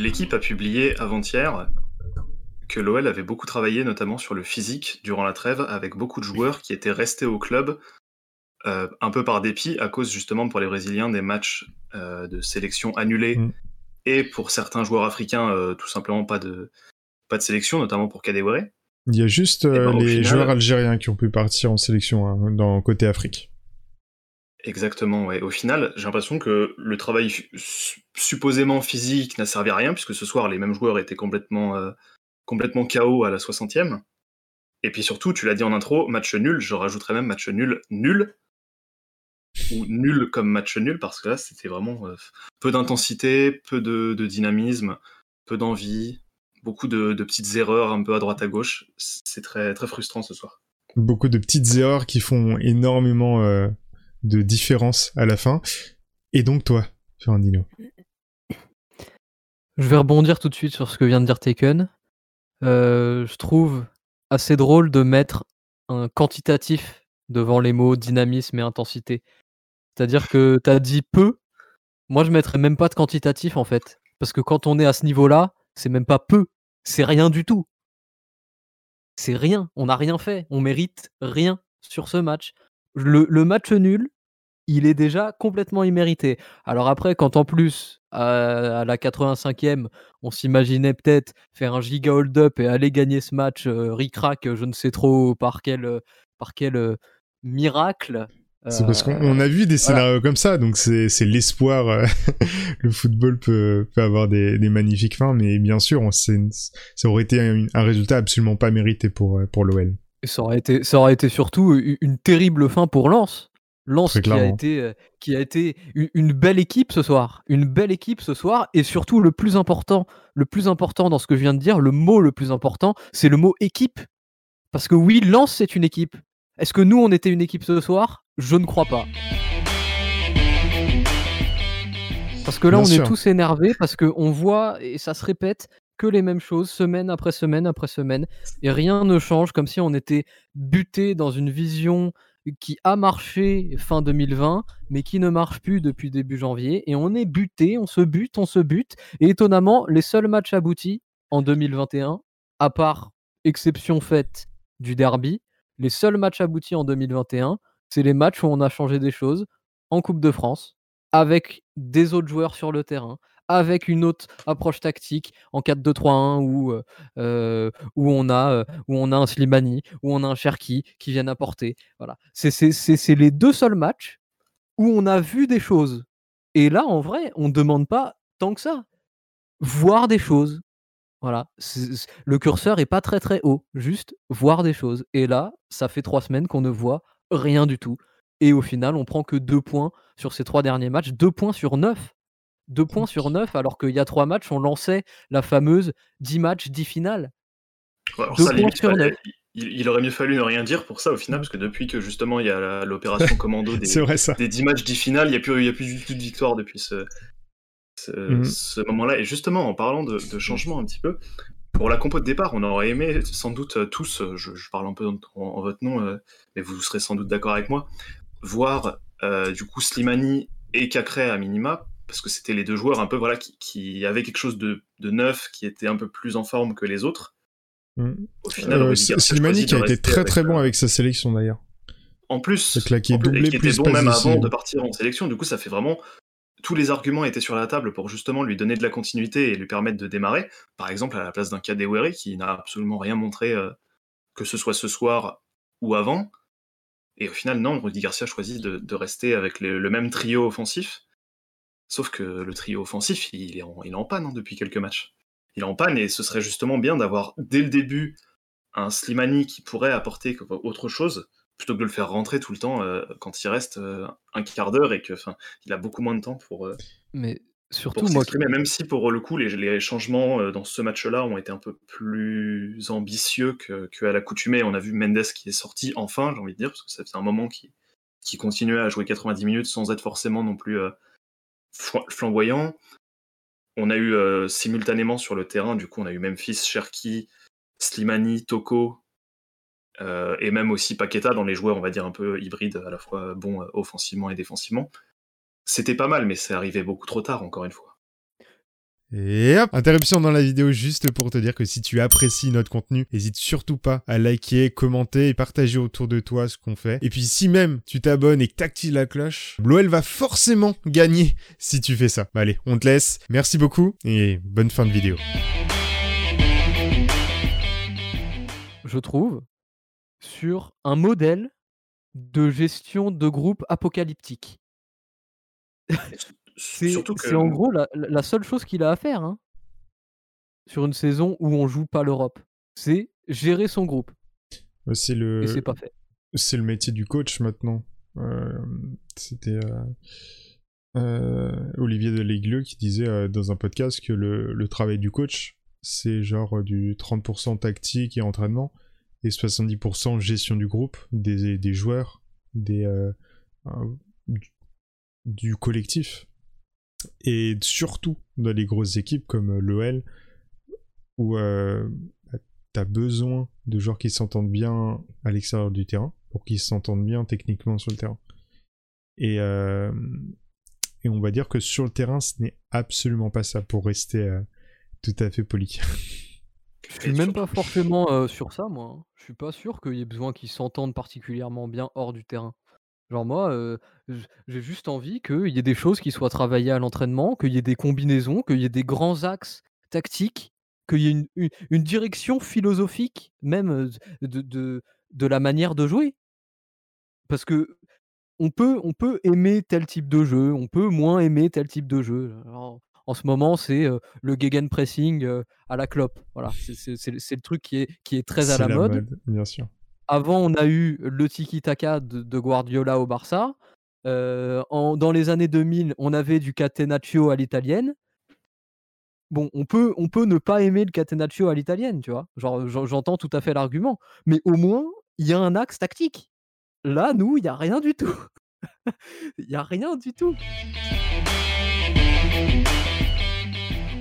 L'équipe a publié avant-hier que l'OL avait beaucoup travaillé, notamment sur le physique durant la trêve, avec beaucoup de joueurs qui étaient restés au club euh, un peu par dépit, à cause justement pour les Brésiliens des matchs euh, de sélection annulés Mm. et pour certains joueurs africains, euh, tout simplement pas de, pas de sélection, notamment pour Kadewere. Il y a juste ben, les final- joueurs algériens qui ont pu partir en sélection hein, dans côté Afrique. Exactement, ouais. Au final, j'ai l'impression que le travail su- supposément physique n'a servi à rien, puisque ce soir, les mêmes joueurs étaient complètement, euh, complètement KO à la 60e. Et puis surtout, tu l'as dit en intro, match nul, je rajouterais même match nul, nul, ou nul comme match nul, parce que là, c'était vraiment euh, peu d'intensité, peu de, dynamisme, peu d'envie, beaucoup de, de petites erreurs un peu à droite à gauche. C'est très, très frustrant ce soir. Beaucoup de petites erreurs qui font énormément euh, de différence à la fin. Et donc toi, Fernandino. Je vais rebondir tout de suite sur ce que vient de dire Taken. Euh, je trouve assez drôle de mettre un quantitatif devant les mots dynamisme et intensité. C'est-à-dire que tu as dit peu. Moi, je mettrais même pas de quantitatif en fait. Parce que quand on est à ce niveau-là, c'est même pas peu. C'est rien du tout. C'est rien. On n'a rien fait. On mérite rien sur ce match. Le match nul, il est déjà complètement immérité. Alors après, quand en plus, à, à la 85e, on s'imaginait peut-être faire un giga hold-up et aller gagner ce match euh, ric-rac, je ne sais trop par quel, euh, par quel euh, miracle. C'est parce qu'on euh, on a vu des voilà. scénarios comme ça, donc c'est l'espoir. euh, le football peut, peut avoir des, des magnifiques fins, mais bien sûr, on, ça aurait été un, un résultat absolument pas mérité pour, euh, pour l'OL. Et ça aurait été, ça aurait été surtout une terrible fin pour Lens. Lens Très qui a, été, euh, qui a été une belle équipe ce soir. Une belle équipe ce soir. Et surtout, le plus important, le plus important dans ce que je viens de dire, le mot le plus important, c'est le mot équipe. Parce que oui, Lens, c'est une équipe. Est-ce que nous, on était une équipe ce soir? Je ne crois pas. Parce que là, Bien on sûr. est tous énervés parce qu'on voit, et ça se répète, que les mêmes choses, semaine après semaine après semaine, et rien ne change, comme si on était buté dans une vision qui a marché fin 2020, mais qui ne marche plus depuis début janvier, et on est buté, on se bute, on se bute, et étonnamment, les seuls matchs aboutis en 2021, à part exception faite du derby, les seuls matchs aboutis en 2021, c'est les matchs où on a changé des choses en Coupe de France, avec des autres joueurs sur le terrain, avec une autre approche tactique en 4-2-3-1 où, euh, euh, où, on a, euh, a un Slimani, où on a un Cherki qui viennent apporter. Voilà. C'est- les deux seuls matchs où on a vu des choses. Et là, en vrai, on ne demande pas tant que ça. Voir des choses. Voilà. Le curseur est pas très très haut. Juste voir des choses. Et là, ça fait trois semaines qu'on ne voit rien du tout. Et au final, on prend que deux points sur ces trois derniers matchs. Deux points sur neuf. Deux points sur neuf, alors qu'il y a trois matchs, on lançait la fameuse 10 matchs, 10 finales. Ouais, alors ça, limite, il, il aurait mieux fallu ne rien dire pour ça au final, parce que depuis que justement il y a l'opération commando des, C'est vrai ça. des 10 matchs, 10 finales, il n'y a, plus- il y a plus du tout de victoire depuis ce, ce, ce moment-là. Et justement, en parlant de, de changement un petit peu, pour la compo de départ, on aurait aimé sans doute euh, tous, euh, je, je parle un peu en, en votre nom, euh, mais vous serez sans doute d'accord avec moi, voir euh, du coup Slimani et Cacré à minima, parce que c'était les deux joueurs un peu voilà qui, qui avaient quelque chose de, de neuf, qui étaient un peu plus en forme que les autres. Mm. Au final, Euh, Slimani qui a été très très bon euh, avec sa sélection d'ailleurs. en plus, claqué en plus, doublé et qui plus était bon même avant de partir en sélection. Du coup, ça fait vraiment tous les arguments étaient sur la table pour justement lui donner de la continuité et lui permettre de démarrer. Par exemple, à la place d'un Kadewere qui n'a absolument rien montré, euh, que ce soit ce soir ou avant. Et au final, non, Rudy Garcia choisit de, de rester avec le même trio offensif. Sauf que le trio offensif, il est en, il est en panne hein, depuis quelques matchs. Il est en panne et ce serait justement bien d'avoir dès le début un Slimani qui pourrait apporter autre chose plutôt que de le faire rentrer tout le temps euh, quand il reste euh, un quart d'heure et que, il a beaucoup moins de temps pour, euh, Mais surtout, pour moi, qui- s'exprimer. Même si pour le coup, les, les changements dans ce match-là ont été un peu plus ambitieux que, que à l'accoutumée. On a vu Mendes qui est sorti enfin, j'ai envie de dire, parce que ça faisait un moment qui, qui continuait à jouer 90 minutes sans être forcément non plus flamboyant. On a eu euh, simultanément sur le terrain, du coup, on a eu Memphis, Cherki, Slimani, Toko, euh, et même aussi Paqueta dans les joueurs, on va dire, un peu hybrides, à la fois bons euh, offensivement et défensivement. C'était pas mal, mais c'est arrivé beaucoup trop tard, encore une fois. Et hop, interruption dans la vidéo juste pour te dire que si tu apprécies notre contenu, n'hésite surtout pas à liker, commenter et partager autour de toi ce qu'on fait. Et puis si même tu t'abonnes et que t'actives la cloche, l'OL va forcément gagner si tu fais ça. Bah allez, on te laisse. Merci beaucoup et bonne fin de vidéo. Je trouve sur un modèle de gestion de groupe apocalyptique. C'est c'est en que gros la, seule chose qu'il a à faire hein, sur une saison où on joue pas l'Europe. C'est gérer son groupe. C'est le, c'est pas fait. c'est le métier du coach maintenant. Euh, C'était euh, euh, Olivier qui disait euh, dans un podcast que le, le travail du coach, c'est genre euh, du 30% tactique et entraînement et 70% gestion du groupe, des, des joueurs, des, du collectif. Et surtout dans les grosses équipes comme euh, l'OL, où euh, bah, t'as besoin de joueurs qui s'entendent bien à l'extérieur du terrain pour qu'ils s'entendent bien techniquement sur le terrain. Et, euh, et on va dire que sur le terrain, ce n'est absolument pas ça pour rester euh, tout à fait poli. Je suis même pas forcément euh, sur ça, moi. hein. Je suis pas sûr qu'il y ait besoin qu'ils s'entendent particulièrement bien hors du terrain. Genre moi, euh, j- j'ai juste envie qu'il y ait des choses qui soient travaillées à l'entraînement, qu'il y ait des combinaisons, qu'il y ait des grands axes tactiques, qu'il y ait une, une- une direction philosophique même euh, de, de, de la manière de jouer. Parce que on peut, on peut aimer tel type de jeu, on peut moins aimer tel type de jeu. Alors, en ce moment, c'est euh, le gegenpressing euh, à la clope. Voilà, c'est c'est- c'est le c'est le truc qui est, qui est très à C'est la, mode. bien sûr. Avant, on a eu le tiki-taka de, de Guardiola au Barça. Euh, dans les années 2000, on avait du catenaccio à l'italienne. Bon, on peut, peut ne pas aimer le catenaccio à l'italienne, tu vois. J'entends tout à fait l'argument. Mais au moins, il y a un axe tactique. Là, nous, il n'y a rien du tout. Il n'y a rien du tout.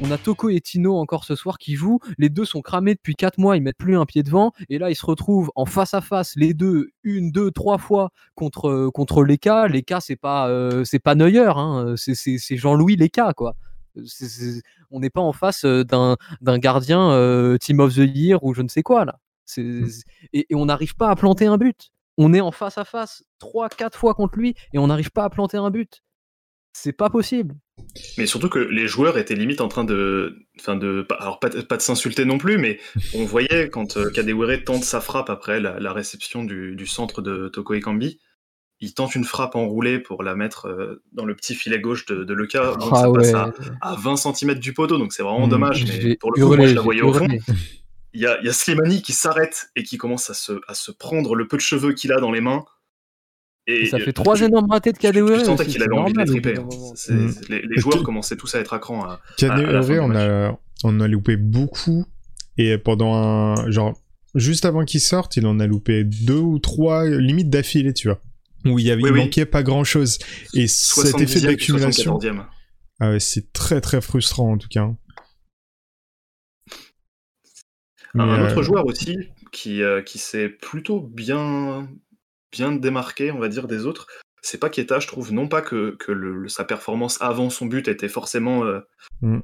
On a Toko et Tino encore ce soir qui jouent. Les deux sont cramés depuis 4 mois, ils mettent plus un pied devant. Et là, ils se retrouvent en face à face, les deux, une, deux, trois fois contre, euh, contre Leka. Leka, c'est pas, euh, c'est pas Neuer, hein, c'est, Jean-Louis Leka, quoi. C'est- c'est- on n'est pas en face euh, d'un, d'un gardien euh, Team of the Year ou je ne sais quoi, là. C'est, et, et on n'arrive pas à planter un but. On est en face à face 3-4 fois contre lui et on n'arrive pas à planter un but. C'est pas possible. Mais surtout que les joueurs étaient limite en train de. Enfin, de. pas- Alors, pas, de- pas de s'insulter non plus, mais on voyait quand euh, Kadewere tente sa frappe après la, la réception du, du centre de Toko Ekambi, il tente une frappe enroulée pour la mettre euh, dans le petit filet gauche de, de. Donc Ah ça passe ouais. à, à 20 cm du poteau, donc c'est vraiment Mm. dommage. Mais pour le coup, moi, je la voyais au fond. Il y a, y a Slimani qui s'arrête et qui commence à se, à se prendre le peu de cheveux qu'il a dans les mains. Et ça fait trois tu- énormes ratés de Kadewere. sentais qu'il avait envie de les triper. Mm. Les, joueurs commençaient tous à être à du on a, on a loupé beaucoup. Et pendant un. Genre, juste avant qu'il sorte, il en a loupé deux ou trois limites d'affilée, tu vois. Où il, y avait, Oui, il oui. manquait pas grand chose. Et cet 70e effet d'accumulation, 74e. ah ouais, c'est très très frustrant en tout cas. Un, Mais, un euh, autre joueur aussi qui, euh, qui s'est plutôt bien, bien démarqué, on va dire, des autres, c'est Paqueta, je trouve. Non pas que, que le- le- sa performance avant son but était forcément, euh, Mm.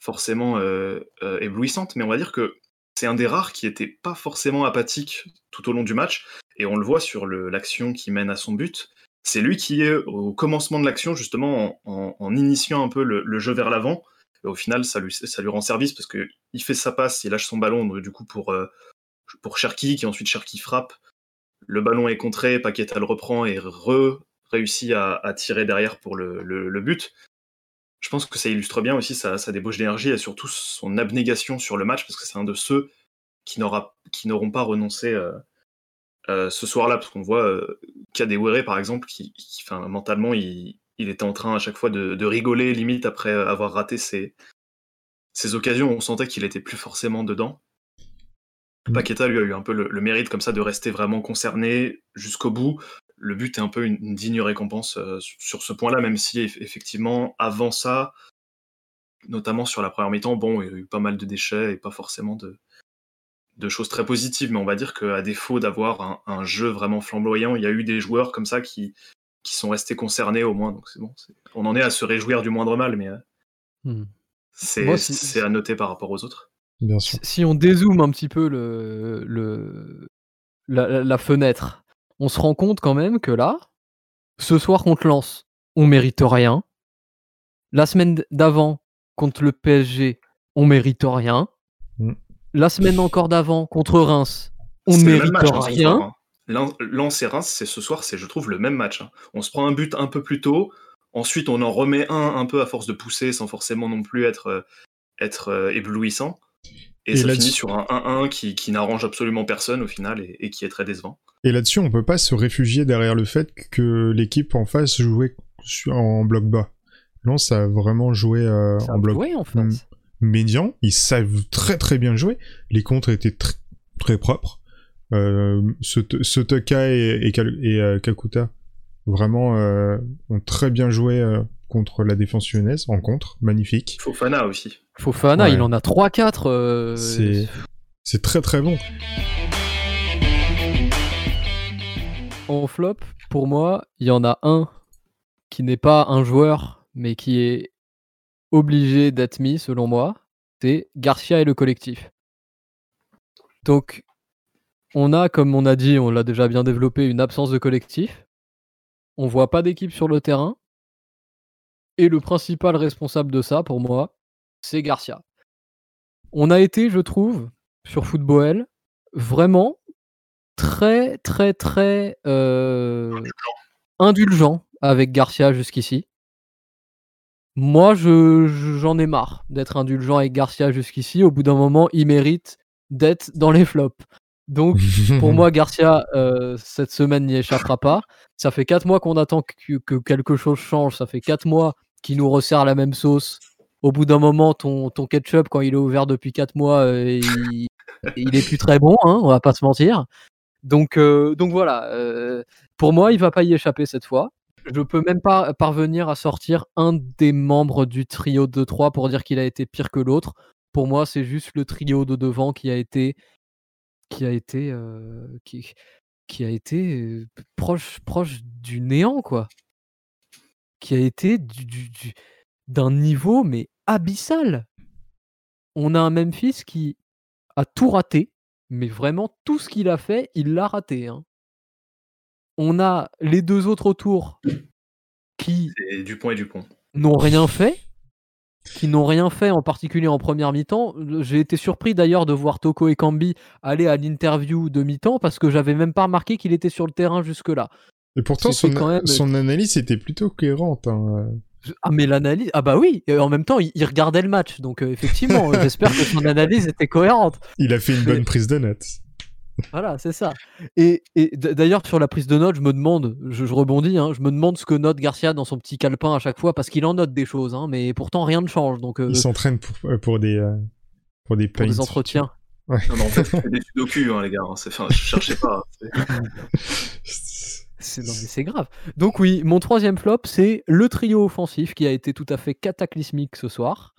forcément euh, euh, éblouissante, mais on va dire que c'est un des rares qui était pas forcément apathique tout au long du match. Et on le voit sur l'action qui mène à son but. C'est lui qui est au commencement de l'action, justement, en, en- en initiant un peu le, le jeu vers l'avant. Et au final, ça lui, ça lui rend service parce que il fait sa passe, il lâche son ballon, donc, du coup, pour, pour Cherki, qui ensuite Cherki frappe. Le ballon est contré, Paqueta le reprend et réussit à, tirer derrière pour le, but. Je pense que ça illustre bien aussi sa, débauche d'énergie et surtout son abnégation sur le match, parce que c'est un de ceux qui n'auront pas renoncé euh, euh, ce soir-là, parce qu'on voit euh, Kadewere, par exemple, qui, mentalement, il, était en train à chaque fois de, de rigoler, limite, après avoir raté ses, ses occasions. On sentait qu'il était plus forcément dedans. Mm. Paqueta, lui, a eu un peu le, le mérite comme ça de rester vraiment concerné jusqu'au bout. Le but est un peu une, une digne récompense euh, sur- ce point-là, même si eff- effectivement, avant ça, notamment sur la première mi-temps, bon, il y a eu pas mal de déchets et pas forcément de, de choses très positives, mais on va dire qu'à défaut d'avoir un, un jeu vraiment flamboyant, il y a eu des joueurs comme ça qui, qui sont restés concernés au moins, donc c'est bon. On en est à se réjouir du moindre mal, mais euh. C'est c'est à noter par rapport aux autres. Bien sûr. Si on dézoome un petit peu le, le la, fenêtre, on se rend compte quand même que là, ce soir contre Lens, on mérite rien. La semaine d'avant contre le PSG, on mérite rien. Mm. La semaine encore d'avant contre Reims, on mérite hein, rien. Hein. Lens et Reims, c'est ce soir, c'est je trouve le même match. Hein. On se prend un but un peu plus tôt, ensuite on en remet un un peu à force de pousser sans forcément non plus être, euh, être euh, éblouissant. Et, ça finit sur un 1-1 qui, n'arrange absolument personne au final et, qui est très décevant. Et là-dessus, on peut pas se réfugier derrière le fait que l'équipe en face jouait en bloc bas. Non, ça a vraiment joué euh, en bloc en face. médian. Ils savent très très bien jouer. Les contres étaient très propres. Euh, Sotaka et, et, et euh, Kakuta vraiment euh, ont très bien joué contre la défense lyonnaise en contre, magnifique. Fofana aussi. Fofana, il en a 3-4. Euh, c'est très très bon. En flop, pour moi, il y en a un qui n'est pas un joueur, mais qui est obligé d'être mis, selon moi. C'est Garcia et le collectif. Donc, on a, comme on a dit, on l'a déjà bien développé, une absence de collectif. On voit pas d'équipe sur le terrain. Et le principal responsable de ça, pour moi, c'est Garcia. On a été, je trouve, sur Football, vraiment très, très, très euh, indulgent avec Garcia jusqu'ici. Moi, je, j'en ai marre d'être indulgent avec Garcia jusqu'ici. Au bout d'un moment, il mérite d'être dans les flops. Donc, pour moi, Garcia, euh, cette semaine n'y échappera pas. Ça fait 4 mois qu'on attend que, que, quelque chose change. Ça fait 4 mois qui nous resserre la même sauce. Au bout d'un moment, ton, ketchup, quand il est ouvert depuis 4 mois, euh, il, est plus très bon, hein, on va pas se mentir. Donc, euh, donc voilà, euh, pour moi, il va pas y échapper cette fois. Je peux même pas parvenir à sortir un des membres du trio de 3 pour dire qu'il a été pire que l'autre. Pour moi, c'est juste le trio de devant qui a été qui a été qui, qui a été proche proche du néant quoi qui a été du, d'un niveau mais abyssal. On a un Memphis qui a tout raté, mais vraiment tout ce qu'il a fait, il l'a raté. Hein. On a les deux autres autour qui Dupont et Dupont n'ont rien fait, qui n'ont rien fait en particulier en première mi-temps. J'ai été surpris d'ailleurs de voir Toko et Kambi aller à l'interview de mi-temps parce que j'avais même pas remarqué qu'il était sur le terrain jusque-là. Et pourtant, son, son, analyse était plutôt cohérente. Hein. Ah, mais l'analyse. Ah, bah oui, en même temps, il, regardait le match. Donc, euh, effectivement, j'espère que son analyse était cohérente. Il a fait une bonne prise de notes. Voilà, c'est ça. Et, d'ailleurs, sur la prise de notes, je me demande, je, rebondis, hein, je me demande ce que note Garcia dans son petit calepin à chaque fois, parce qu'il en note des choses, hein, mais pourtant rien ne change. Donc, euh, il s'entraîne pour, euh, pour, des, pour des, pour des entretiens. Ouais. Non, en fait, c'est des sudoku, hein, les gars. Enfin, je cherchais pas. C'est grave. Donc oui, mon troisième flop, c'est le trio offensif qui a été tout à fait cataclysmique ce soir.